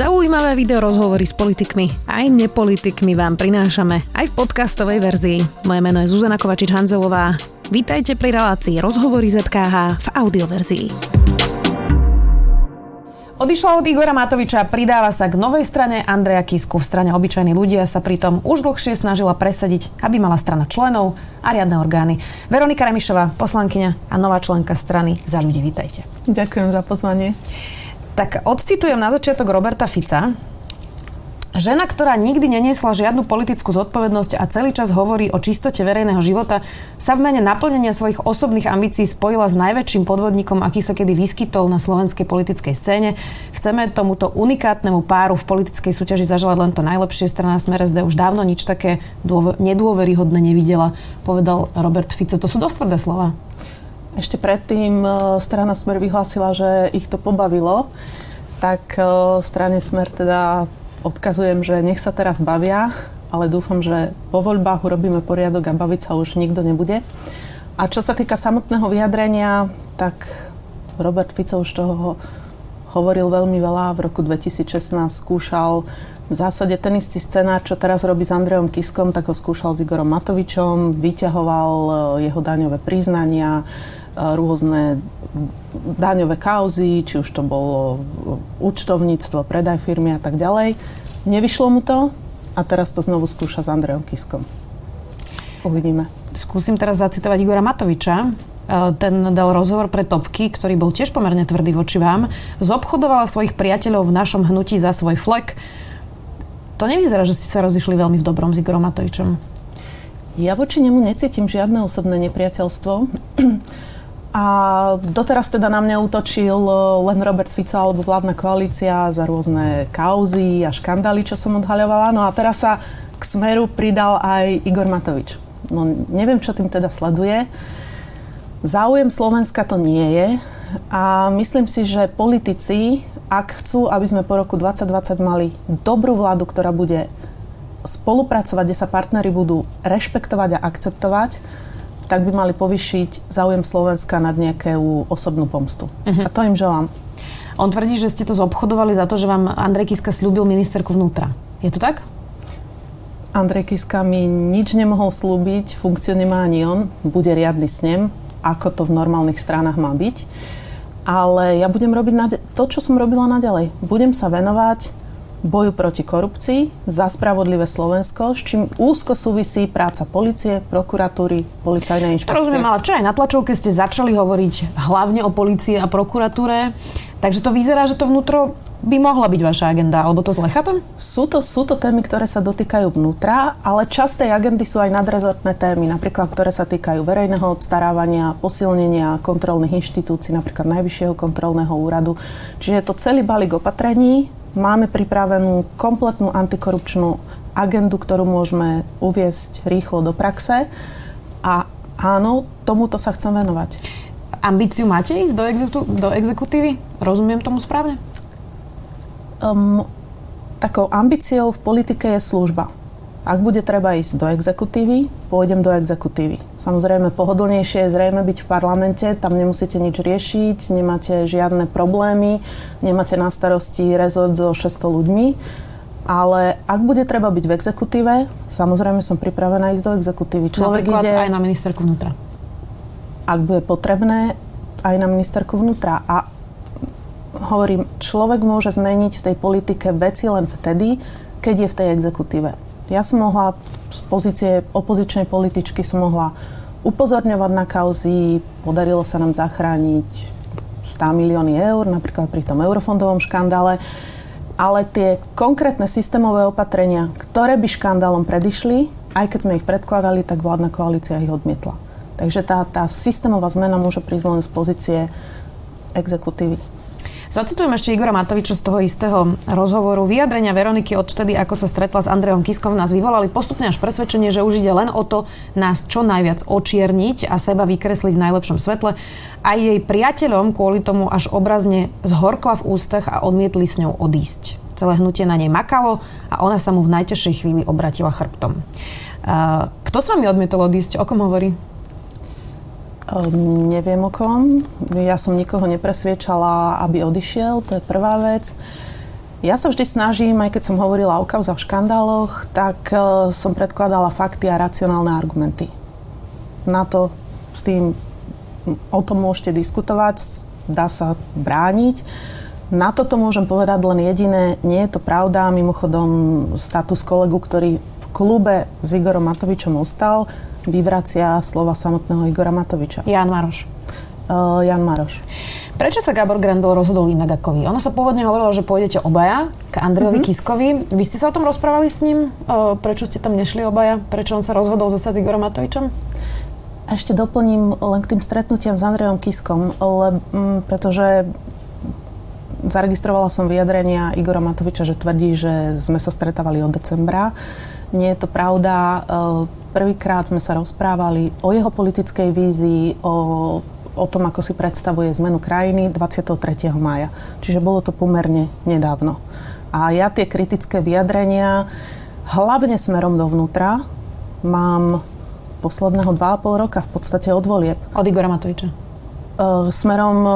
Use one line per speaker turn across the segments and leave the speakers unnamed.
Zaujímavé video rozhovory s politikmi aj nepolitikmi vám prinášame aj v podcastovej verzii. Moje meno je Zuzana Kovačič-Hanzelová. Vítajte pri relácii Rozhovory ZKH v audioverzii. Odišla od Igora Matoviča, pridáva sa k novej strane Andreja Kisku. V strane obyčajní ľudia sa pritom už dlhšie snažila presadiť, aby mala strana členov a riadne orgány. Veronika Remišová, poslankyňa a nová členka strany Za ľudí, vítajte.
Ďakujem za pozvanie.
Tak odcitujem na začiatok Roberta Fica. Žena, ktorá nikdy neniesla žiadnu politickú zodpovednosť a celý čas hovorí o čistote verejného života, sa v mene naplnenia svojich osobných ambícií spojila s najväčším podvodníkom, aký sa kedy vyskytol na slovenskej politickej scéne. Chceme tomuto unikátnemu páru v politickej súťaži zaželať len to najlepšie. Strana Smer SD už dávno nič také nedôveryhodné nevidela, povedal Robert Fico. To sú dosť tvrdé slova.
Ešte predtým e, strana Smer vyhlásila, že ich to pobavilo, tak e, strane Smer teda odkazujem, že nech sa teraz bavia, ale dúfam, že po voľbách urobíme poriadok a baviť sa už nikto nebude. A čo sa týka samotného vyjadrenia, tak Robert Fico už toho hovoril veľmi veľa. V roku 2016 skúšal v zásade ten istý scenár, čo teraz robí s Andrejom Kiskom, tak ho skúšal s Igorom Matovičom, vyťahoval e, jeho daňové priznania, rôzne daňové kauzy, či už to bolo účtovníctvo, predaj firmy a tak ďalej. Nevyšlo mu to a teraz to znovu skúša s Andrejom Kiskom. Uvidíme.
Skúsim teraz zacitovať Igora Matoviča. Ten dal rozhovor pre Topky, ktorý bol tiež pomerne tvrdý voči vám. Zobchodovala svojich priateľov v našom hnutí za svoj flek. To nevyzerá, že ste sa rozišli veľmi v dobrom s Igorom Matovičom.
Ja voči nemu necítim žiadne osobné nepriateľstvo. A doteraz teda na mňa útočil e, len Robert Fico alebo vládna koalícia za rôzne kauzy a škandály, čo som odhaľovala. No a teraz sa k smeru pridal aj Igor Matovič. No neviem, čo tým teda sleduje. Záujem Slovenska to nie je a myslím si, že politici, ak chcú, aby sme po roku 2020 mali dobrú vládu, ktorá bude spolupracovať, kde sa partnery budú rešpektovať a akceptovať, tak by mali povyšiť záujem Slovenska nad nejakú osobnú pomstu. Uh-huh. A to im želám.
On tvrdí, že ste to zobchodovali za to, že vám Andrej Kiska slúbil ministerku vnútra. Je to tak?
Andrej Kiska mi nič nemohol slúbiť, funkciu nemá ani on, bude riadny snem, ako to v normálnych stranách má byť. Ale ja budem robiť nade- to, čo som robila naďalej. Budem sa venovať boju proti korupcii, za spravodlivé Slovensko, s čím úzko súvisí práca policie, prokuratúry, policajnej inšpekcie.
Rozumiem, ale čo aj na tlačovke ste začali hovoriť hlavne o policii a prokuratúre, takže to vyzerá, že to vnútro by mohla byť vaša agenda, alebo to zle chápem?
Sú to, sú to témy, ktoré sa dotýkajú vnútra, ale časť tej agendy sú aj nadrezortné témy, napríklad ktoré sa týkajú verejného obstarávania, posilnenia kontrolných inštitúcií, napríklad Najvyššieho kontrolného úradu. Čiže je to celý balík opatrení, Máme pripravenú kompletnú antikorupčnú agendu, ktorú môžeme uviesť rýchlo do praxe a áno, tomuto sa chcem venovať.
Ambíciu máte ísť do, exeku- do exekutívy? Rozumiem tomu správne?
Um, takou ambíciou v politike je služba. Ak bude treba ísť do exekutívy, pôjdem do exekutívy. Samozrejme, pohodlnejšie je zrejme byť v parlamente, tam nemusíte nič riešiť, nemáte žiadne problémy, nemáte na starosti rezort so 600 ľuďmi. Ale ak bude treba byť v exekutíve, samozrejme som pripravená ísť do exekutívy.
Človek Napríklad ide... aj na ministerku vnútra.
Ak bude potrebné, aj na ministerku vnútra. A hovorím, človek môže zmeniť v tej politike veci len vtedy, keď je v tej exekutíve. Ja som mohla z pozície opozičnej političky som mohla upozorňovať na kauzy, podarilo sa nám zachrániť 100 milióny eur, napríklad pri tom eurofondovom škandále, ale tie konkrétne systémové opatrenia, ktoré by škandálom predišli, aj keď sme ich predkladali, tak vládna koalícia ich odmietla. Takže tá, tá systémová zmena môže prísť len z pozície exekutívy.
Zacitujem ešte Igora Matoviča z toho istého rozhovoru. Vyjadrenia Veroniky odtedy, ako sa stretla s Andrejom Kiskom, nás vyvolali postupne až presvedčenie, že už ide len o to nás čo najviac očierniť a seba vykresliť v najlepšom svetle. Aj jej priateľom kvôli tomu až obrazne zhorkla v ústach a odmietli s ňou odísť. Celé hnutie na nej makalo a ona sa mu v najťažšej chvíli obratila chrbtom. Kto s vami odmietol odísť? O kom hovorí?
Um, neviem o kom. Ja som nikoho nepresviečala, aby odišiel, to je prvá vec. Ja sa vždy snažím, aj keď som hovorila o kauzach, škandáloch, tak uh, som predkladala fakty a racionálne argumenty. Na to s tým, o tom môžete diskutovať, dá sa brániť. Na toto môžem povedať len jediné, nie je to pravda. Mimochodom, status kolegu, ktorý v klube s Igorom Matovičom ostal, vyvracia slova samotného Igora Matoviča.
Jan Maroš.
Uh, Jan Maroš.
Prečo sa Gábor Grendel rozhodol inak ako vy? Ono sa pôvodne hovorilo, že pôjdete obaja k Andrejovi mm-hmm. Kiskovi. Vy ste sa o tom rozprávali s ním? Uh, prečo ste tam nešli obaja? Prečo on sa rozhodol zostať Igorom Matovičom?
Ešte doplním len k tým stretnutiam s Andrejom Kiskom, le, m, pretože zaregistrovala som vyjadrenia Igora Matoviča, že tvrdí, že sme sa stretávali od decembra. Nie je to pravda. Prvýkrát sme sa rozprávali o jeho politickej vízii, o o tom, ako si predstavuje zmenu krajiny 23. mája. Čiže bolo to pomerne nedávno. A ja tie kritické vyjadrenia, hlavne smerom dovnútra, mám posledného 2,5 roka v podstate od volieb.
Od Igora Matoviča?
E, smerom e,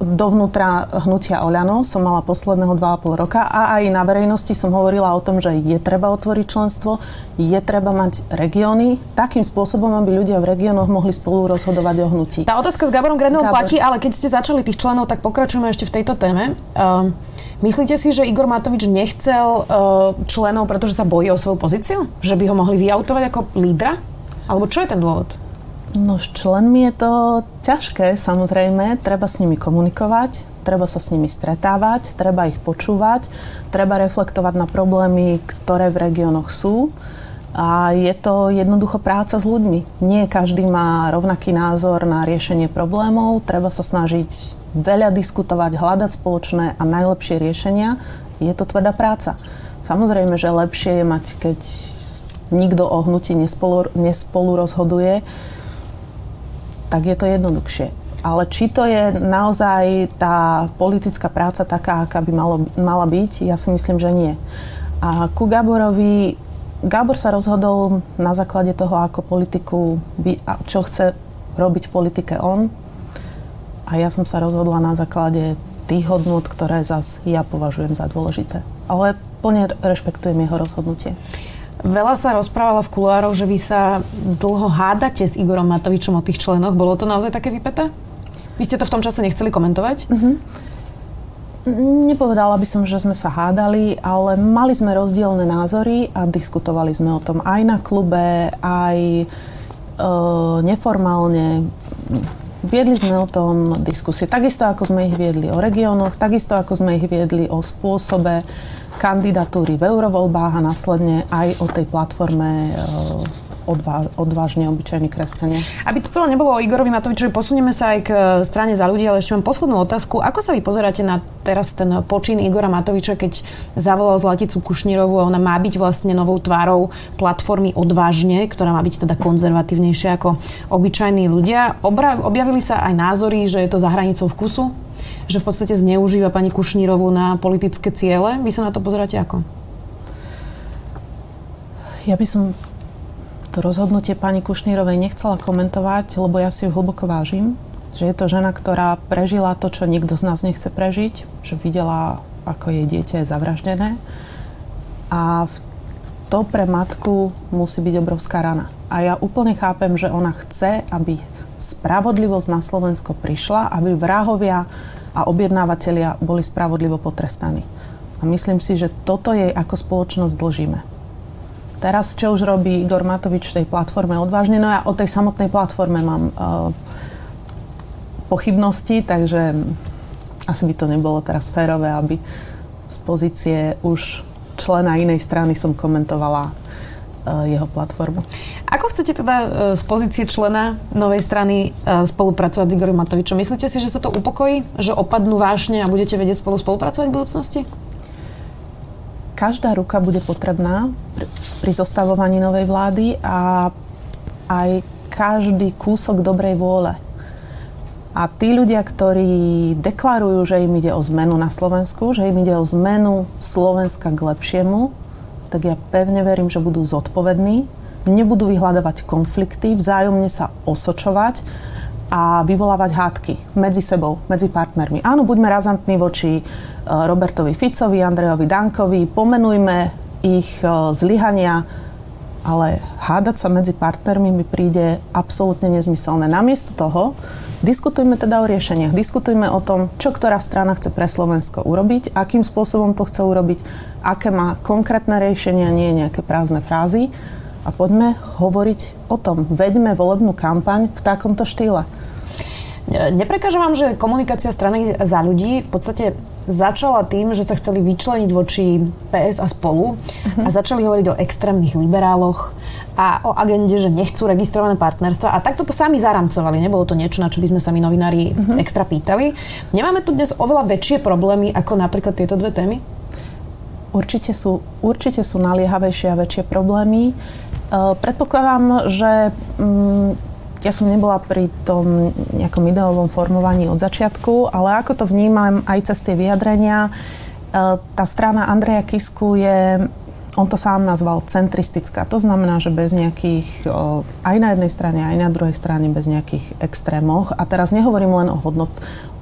dovnútra hnutia Oľano som mala posledného 2,5 roka a aj na verejnosti som hovorila o tom, že je treba otvoriť členstvo, je treba mať regióny takým spôsobom, aby ľudia v regiónoch mohli spolu rozhodovať o hnutí.
Tá otázka s Gaborom Grendelom Gabor. platí, ale keď ste začali tých členov, tak pokračujeme ešte v tejto téme. Uh, myslíte si, že Igor Matovič nechcel uh, členov, pretože sa bojí o svoju pozíciu? Že by ho mohli vyautovať ako lídra? Alebo čo je ten dôvod?
No s členmi je to ťažké, samozrejme. Treba s nimi komunikovať, treba sa s nimi stretávať, treba ich počúvať, treba reflektovať na problémy, ktoré v regiónoch sú. A je to jednoducho práca s ľuďmi. Nie každý má rovnaký názor na riešenie problémov. Treba sa snažiť veľa diskutovať, hľadať spoločné a najlepšie riešenia. Je to tvrdá práca. Samozrejme, že lepšie je mať, keď nikto o hnutí nespolu, nespolu rozhoduje, tak je to jednoduchšie. Ale či to je naozaj tá politická práca taká, aká by malo, mala byť, ja si myslím, že nie. A ku Gáborovi, Gábor sa rozhodol na základe toho, ako politiku, čo chce robiť v politike on. A ja som sa rozhodla na základe tých hodnot, ktoré zas ja považujem za dôležité. Ale plne rešpektujem jeho rozhodnutie.
Veľa sa rozprávalo v kuloároch, že vy sa dlho hádate s Igorom Matovičom o tých členoch. Bolo to naozaj také vypeté? Vy ste to v tom čase nechceli komentovať? Uh-huh.
Nepovedala by som, že sme sa hádali, ale mali sme rozdielne názory a diskutovali sme o tom aj na klube, aj e, neformálne. Viedli sme o tom diskusie, takisto ako sme ich viedli o regiónoch, takisto ako sme ich viedli o spôsobe kandidatúry v eurovoľbách a následne aj o tej platforme e, odvá, odvážne obyčajní kresťania.
Aby to celé nebolo o Igorovi Matovičovi, posunieme sa aj k e, strane za ľudí, ale ešte mám poslednú otázku. Ako sa vy pozeráte na teraz ten počin Igora Matoviča, keď zavolal Zlaticu Kušnírovú a ona má byť vlastne novou tvárou platformy Odvážne, ktorá má byť teda konzervatívnejšia ako obyčajní ľudia. Obra, objavili sa aj názory, že je to za hranicou vkusu? že v podstate zneužíva pani Kušnírovú na politické ciele. Vy sa na to pozeráte ako?
Ja by som to rozhodnutie pani Kušnírovej nechcela komentovať, lebo ja si ju hlboko vážim. Že je to žena, ktorá prežila to, čo nikto z nás nechce prežiť. Že videla, ako jej dieťa je zavraždené. A to pre matku musí byť obrovská rana. A ja úplne chápem, že ona chce, aby spravodlivosť na Slovensko prišla, aby vrahovia a objednávateľia boli spravodlivo potrestaní. A myslím si, že toto jej ako spoločnosť dlžíme. Teraz, čo už robí Igor Matovič v tej platforme odvážne, no ja o tej samotnej platforme mám uh, pochybnosti, takže asi by to nebolo teraz férové, aby z pozície už člena inej strany som komentovala Eh, jeho platformu.
Ako chcete teda eh, z pozície člena novej strany spolupracovať s Igorom Matovičom? Myslíte si, že sa to upokojí? Že opadnú vášne a budete vedieť spolu spolupracovať v budúcnosti?
Každá ruka bude potrebná pri zostavovaní novej vlády a aj každý kúsok dobrej vôle. A tí ľudia, ktorí deklarujú, že im ide o zmenu na Slovensku, že im ide o zmenu Slovenska k lepšiemu, tak ja pevne verím, že budú zodpovední, nebudú vyhľadávať konflikty, vzájomne sa osočovať a vyvolávať hádky medzi sebou, medzi partnermi. Áno, buďme razantní voči e, Robertovi Ficovi, Andrejovi Dankovi, pomenujme ich e, zlyhania, ale hádať sa medzi partnermi mi príde absolútne nezmyselné. Namiesto toho diskutujme teda o riešeniach, diskutujme o tom, čo ktorá strana chce pre Slovensko urobiť, akým spôsobom to chce urobiť, aké má konkrétne riešenia, nie nejaké prázdne frázy a poďme hovoriť o tom. Veďme volebnú kampaň v takomto štýle.
Neprekáža vám, že komunikácia strany za ľudí v podstate začala tým, že sa chceli vyčleniť voči PS a spolu uh-huh. a začali hovoriť o extrémnych liberáloch a o agende, že nechcú registrované partnerstva a takto to sami zaramcovali. Nebolo to niečo, na čo by sme sa my novinári uh-huh. extra pýtali. Nemáme tu dnes oveľa väčšie problémy ako napríklad tieto dve témy?
Určite sú, určite sú naliehavejšie a väčšie problémy. Uh, predpokladám, že um, ja som nebola pri tom nejakom ideovom formovaní od začiatku, ale ako to vnímam aj cez tie vyjadrenia, e, tá strana Andreja Kisku je, on to sám nazval centristická. To znamená, že bez nejakých, aj na jednej strane, aj na druhej strane, bez nejakých extrémoch. A teraz nehovorím len o hodnot,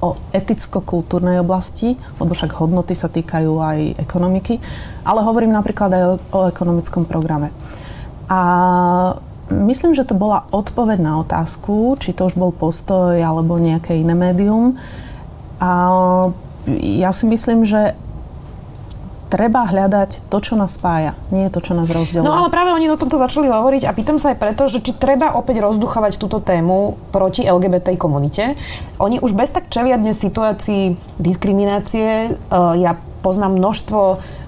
o eticko-kultúrnej oblasti, lebo však hodnoty sa týkajú aj ekonomiky, ale hovorím napríklad aj o, o ekonomickom programe. A Myslím, že to bola odpoveď na otázku, či to už bol postoj alebo nejaké iné médium. A ja si myslím, že treba hľadať to, čo nás spája, nie to, čo nás rozdeluje.
No ale práve oni o tomto začali hovoriť a pýtam sa aj preto, že či treba opäť rozduchovať túto tému proti LGBT komunite. Oni už bez tak čelia dnes situácii diskriminácie. Ja poznám množstvo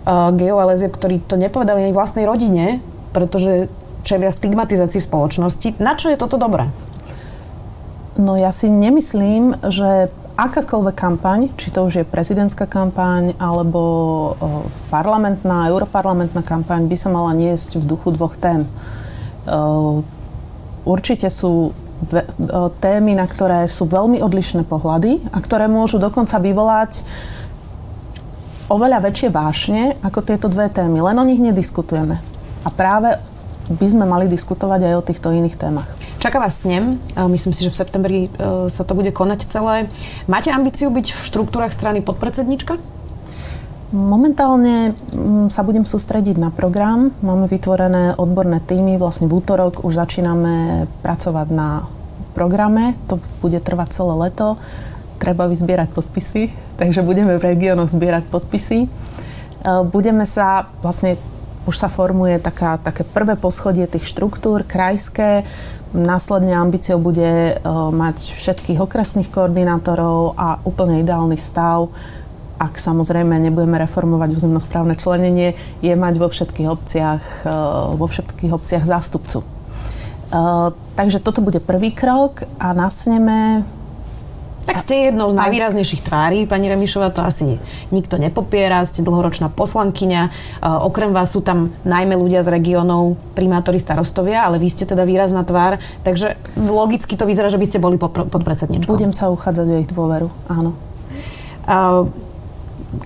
a lezieb, ktorí to nepovedali ani vlastnej rodine, pretože čelia stigmatizácii v spoločnosti. Na čo je toto dobré?
No ja si nemyslím, že akákoľvek kampaň, či to už je prezidentská kampaň alebo o, parlamentná, europarlamentná kampaň, by sa mala niesť v duchu dvoch tém. O, určite sú o, témy, na ktoré sú veľmi odlišné pohľady a ktoré môžu dokonca vyvolať oveľa väčšie vášne ako tieto dve témy. Len o nich nediskutujeme. A práve by sme mali diskutovať aj o týchto iných témach.
Čaká vás snem. Myslím si, že v septembri e, sa to bude konať celé. Máte ambíciu byť v štruktúrach strany podpredsednička?
Momentálne sa budem sústrediť na program. Máme vytvorené odborné týmy. Vlastne v útorok už začíname pracovať na programe. To bude trvať celé leto. Treba vyzbierať podpisy, takže budeme v regiónoch zbierať podpisy. E, budeme sa vlastne už sa formuje taká, také prvé poschodie tých štruktúr, krajské, Následne ambíciou bude uh, mať všetkých okresných koordinátorov a úplne ideálny stav, ak samozrejme nebudeme reformovať územnosprávne členenie, je mať vo všetkých obciach, uh, vo všetkých obciach zástupcu. Uh, takže toto bude prvý krok a na sneme
tak ste jednou z najvýraznejších tvári, pani Remišová, to asi nikto nepopiera, ste dlhoročná poslankyňa. Uh, okrem vás sú tam najmä ľudia z regiónov, primátori, starostovia, ale vy ste teda výrazná tvár, takže logicky to vyzerá, že by ste boli podpredsedničkou.
Budem sa uchádzať o ich dôveru, áno.
Uh,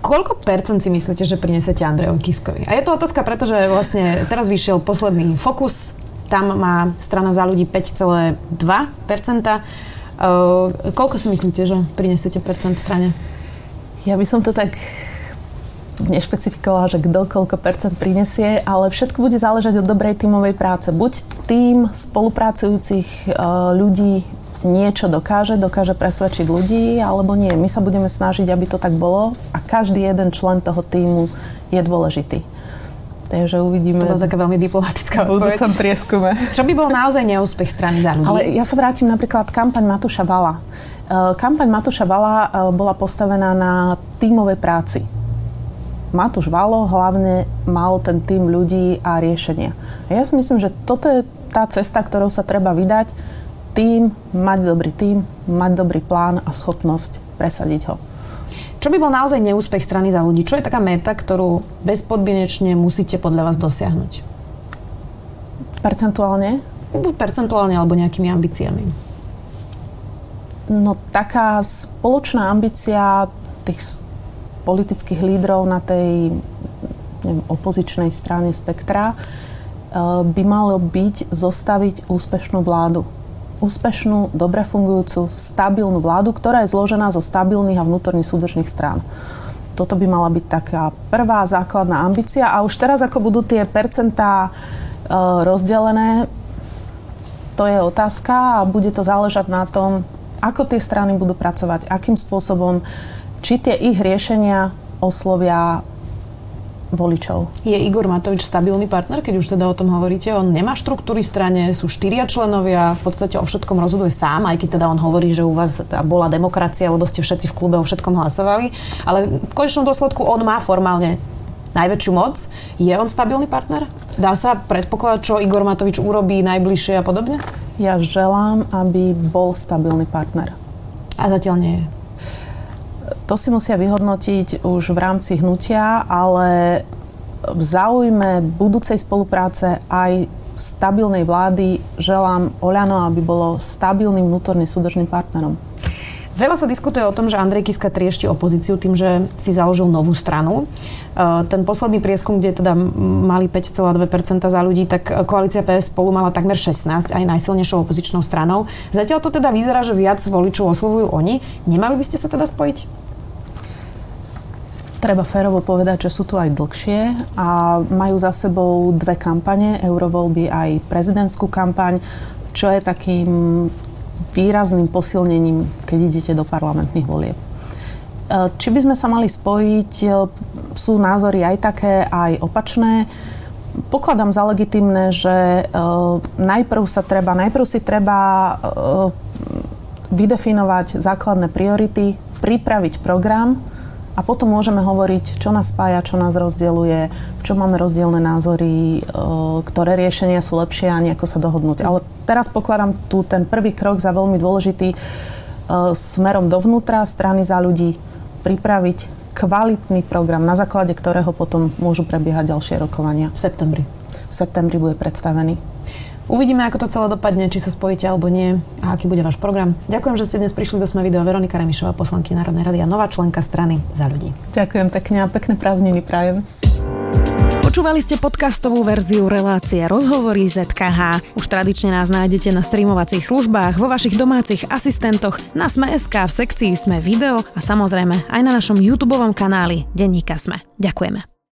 koľko percent si myslíte, že prinesete Andrejovi Kiskovi? A je to otázka, pretože vlastne teraz vyšiel posledný fokus, tam má strana za ľudí 5,2 percenta. Uh, koľko si myslíte, že prinesete percent strane?
Ja by som to tak nešpecifikovala, že kto koľko percent prinesie, ale všetko bude záležať od dobrej tímovej práce. Buď tým spolupracujúcich uh, ľudí niečo dokáže, dokáže presvedčiť ľudí, alebo nie. My sa budeme snažiť, aby to tak bolo a každý jeden člen toho týmu je dôležitý. Takže uvidíme.
To bola taká veľmi diplomatická
v budúcom prieskume.
Čo by bol naozaj neúspech strany za ľudí?
Ale ja sa vrátim napríklad kampaň Matúša Vala. E, kampaň Matúša Vala e, bola postavená na tímovej práci. Matúš Valo hlavne mal ten tým ľudí a riešenia. A ja si myslím, že toto je tá cesta, ktorou sa treba vydať. Tým, mať dobrý tým, mať dobrý plán a schopnosť presadiť ho.
Čo by bol naozaj neúspech strany za ľudí? Čo je taká meta, ktorú bezpodmienečne musíte podľa vás dosiahnuť?
Percentuálne?
Buď percentuálne, alebo nejakými ambíciami.
No taká spoločná ambícia tých politických lídrov na tej neviem, opozičnej strane spektra eh, by malo byť zostaviť úspešnú vládu. Úspešnú, dobre fungujúcu, stabilnú vládu, ktorá je zložená zo stabilných a vnútorne súdržných strán. Toto by mala byť taká prvá základná ambícia. A už teraz, ako budú tie percentá e, rozdelené, to je otázka a bude to záležať na tom, ako tie strany budú pracovať, akým spôsobom, či tie ich riešenia oslovia voličov.
Je Igor Matovič stabilný partner, keď už teda o tom hovoríte? On nemá štruktúry strane, sú štyria členovia, v podstate o všetkom rozhoduje sám, aj keď teda on hovorí, že u vás bola demokracia, lebo ste všetci v klube o všetkom hlasovali. Ale v konečnom dôsledku on má formálne najväčšiu moc. Je on stabilný partner? Dá sa predpokladať, čo Igor Matovič urobí najbližšie a podobne?
Ja želám, aby bol stabilný partner.
A zatiaľ nie je.
To si musia vyhodnotiť už v rámci hnutia, ale v záujme budúcej spolupráce aj stabilnej vlády želám Oľano, aby bolo stabilným vnútorne súdržným partnerom.
Veľa sa diskutuje o tom, že Andrej Kiska triešti opozíciu tým, že si založil novú stranu. E, ten posledný prieskum, kde teda mali 5,2% za ľudí, tak koalícia PS spolu mala takmer 16, aj najsilnejšou opozičnou stranou. Zatiaľ to teda vyzerá, že viac voličov oslovujú oni. Nemali by ste sa teda spojiť?
Treba férovo povedať, že sú tu aj dlhšie a majú za sebou dve kampane, eurovoľby aj prezidentskú kampaň, čo je takým výrazným posilnením, keď idete do parlamentných volieb. E, či by sme sa mali spojiť, e, sú názory aj také, aj opačné. Pokladám za legitimné, že e, najprv sa treba, najprv si treba vydefinovať základné priority, pripraviť program, a potom môžeme hovoriť, čo nás spája, čo nás rozdeluje, v čom máme rozdielne názory, e, ktoré riešenia sú lepšie a nejako sa dohodnúť. Ale teraz pokladám tu ten prvý krok za veľmi dôležitý e, smerom dovnútra, strany za ľudí, pripraviť kvalitný program, na základe ktorého potom môžu prebiehať ďalšie rokovania.
V septembri.
V septembri bude predstavený.
Uvidíme, ako to celé dopadne, či sa spojíte alebo nie a aký bude váš program. Ďakujem, že ste dnes prišli do Sme video. Veronika Remišová, poslanky Národnej rady a nová členka strany za ľudí.
Ďakujem pekne a pekné prázdniny prajem.
Počúvali ste podcastovú verziu relácie Rozhovory ZKH. Už tradične nás nájdete na streamovacích službách, vo vašich domácich asistentoch, na Sme.sk, v sekcii Sme video a samozrejme aj na našom YouTube kanáli Denníka Sme. Ďakujeme.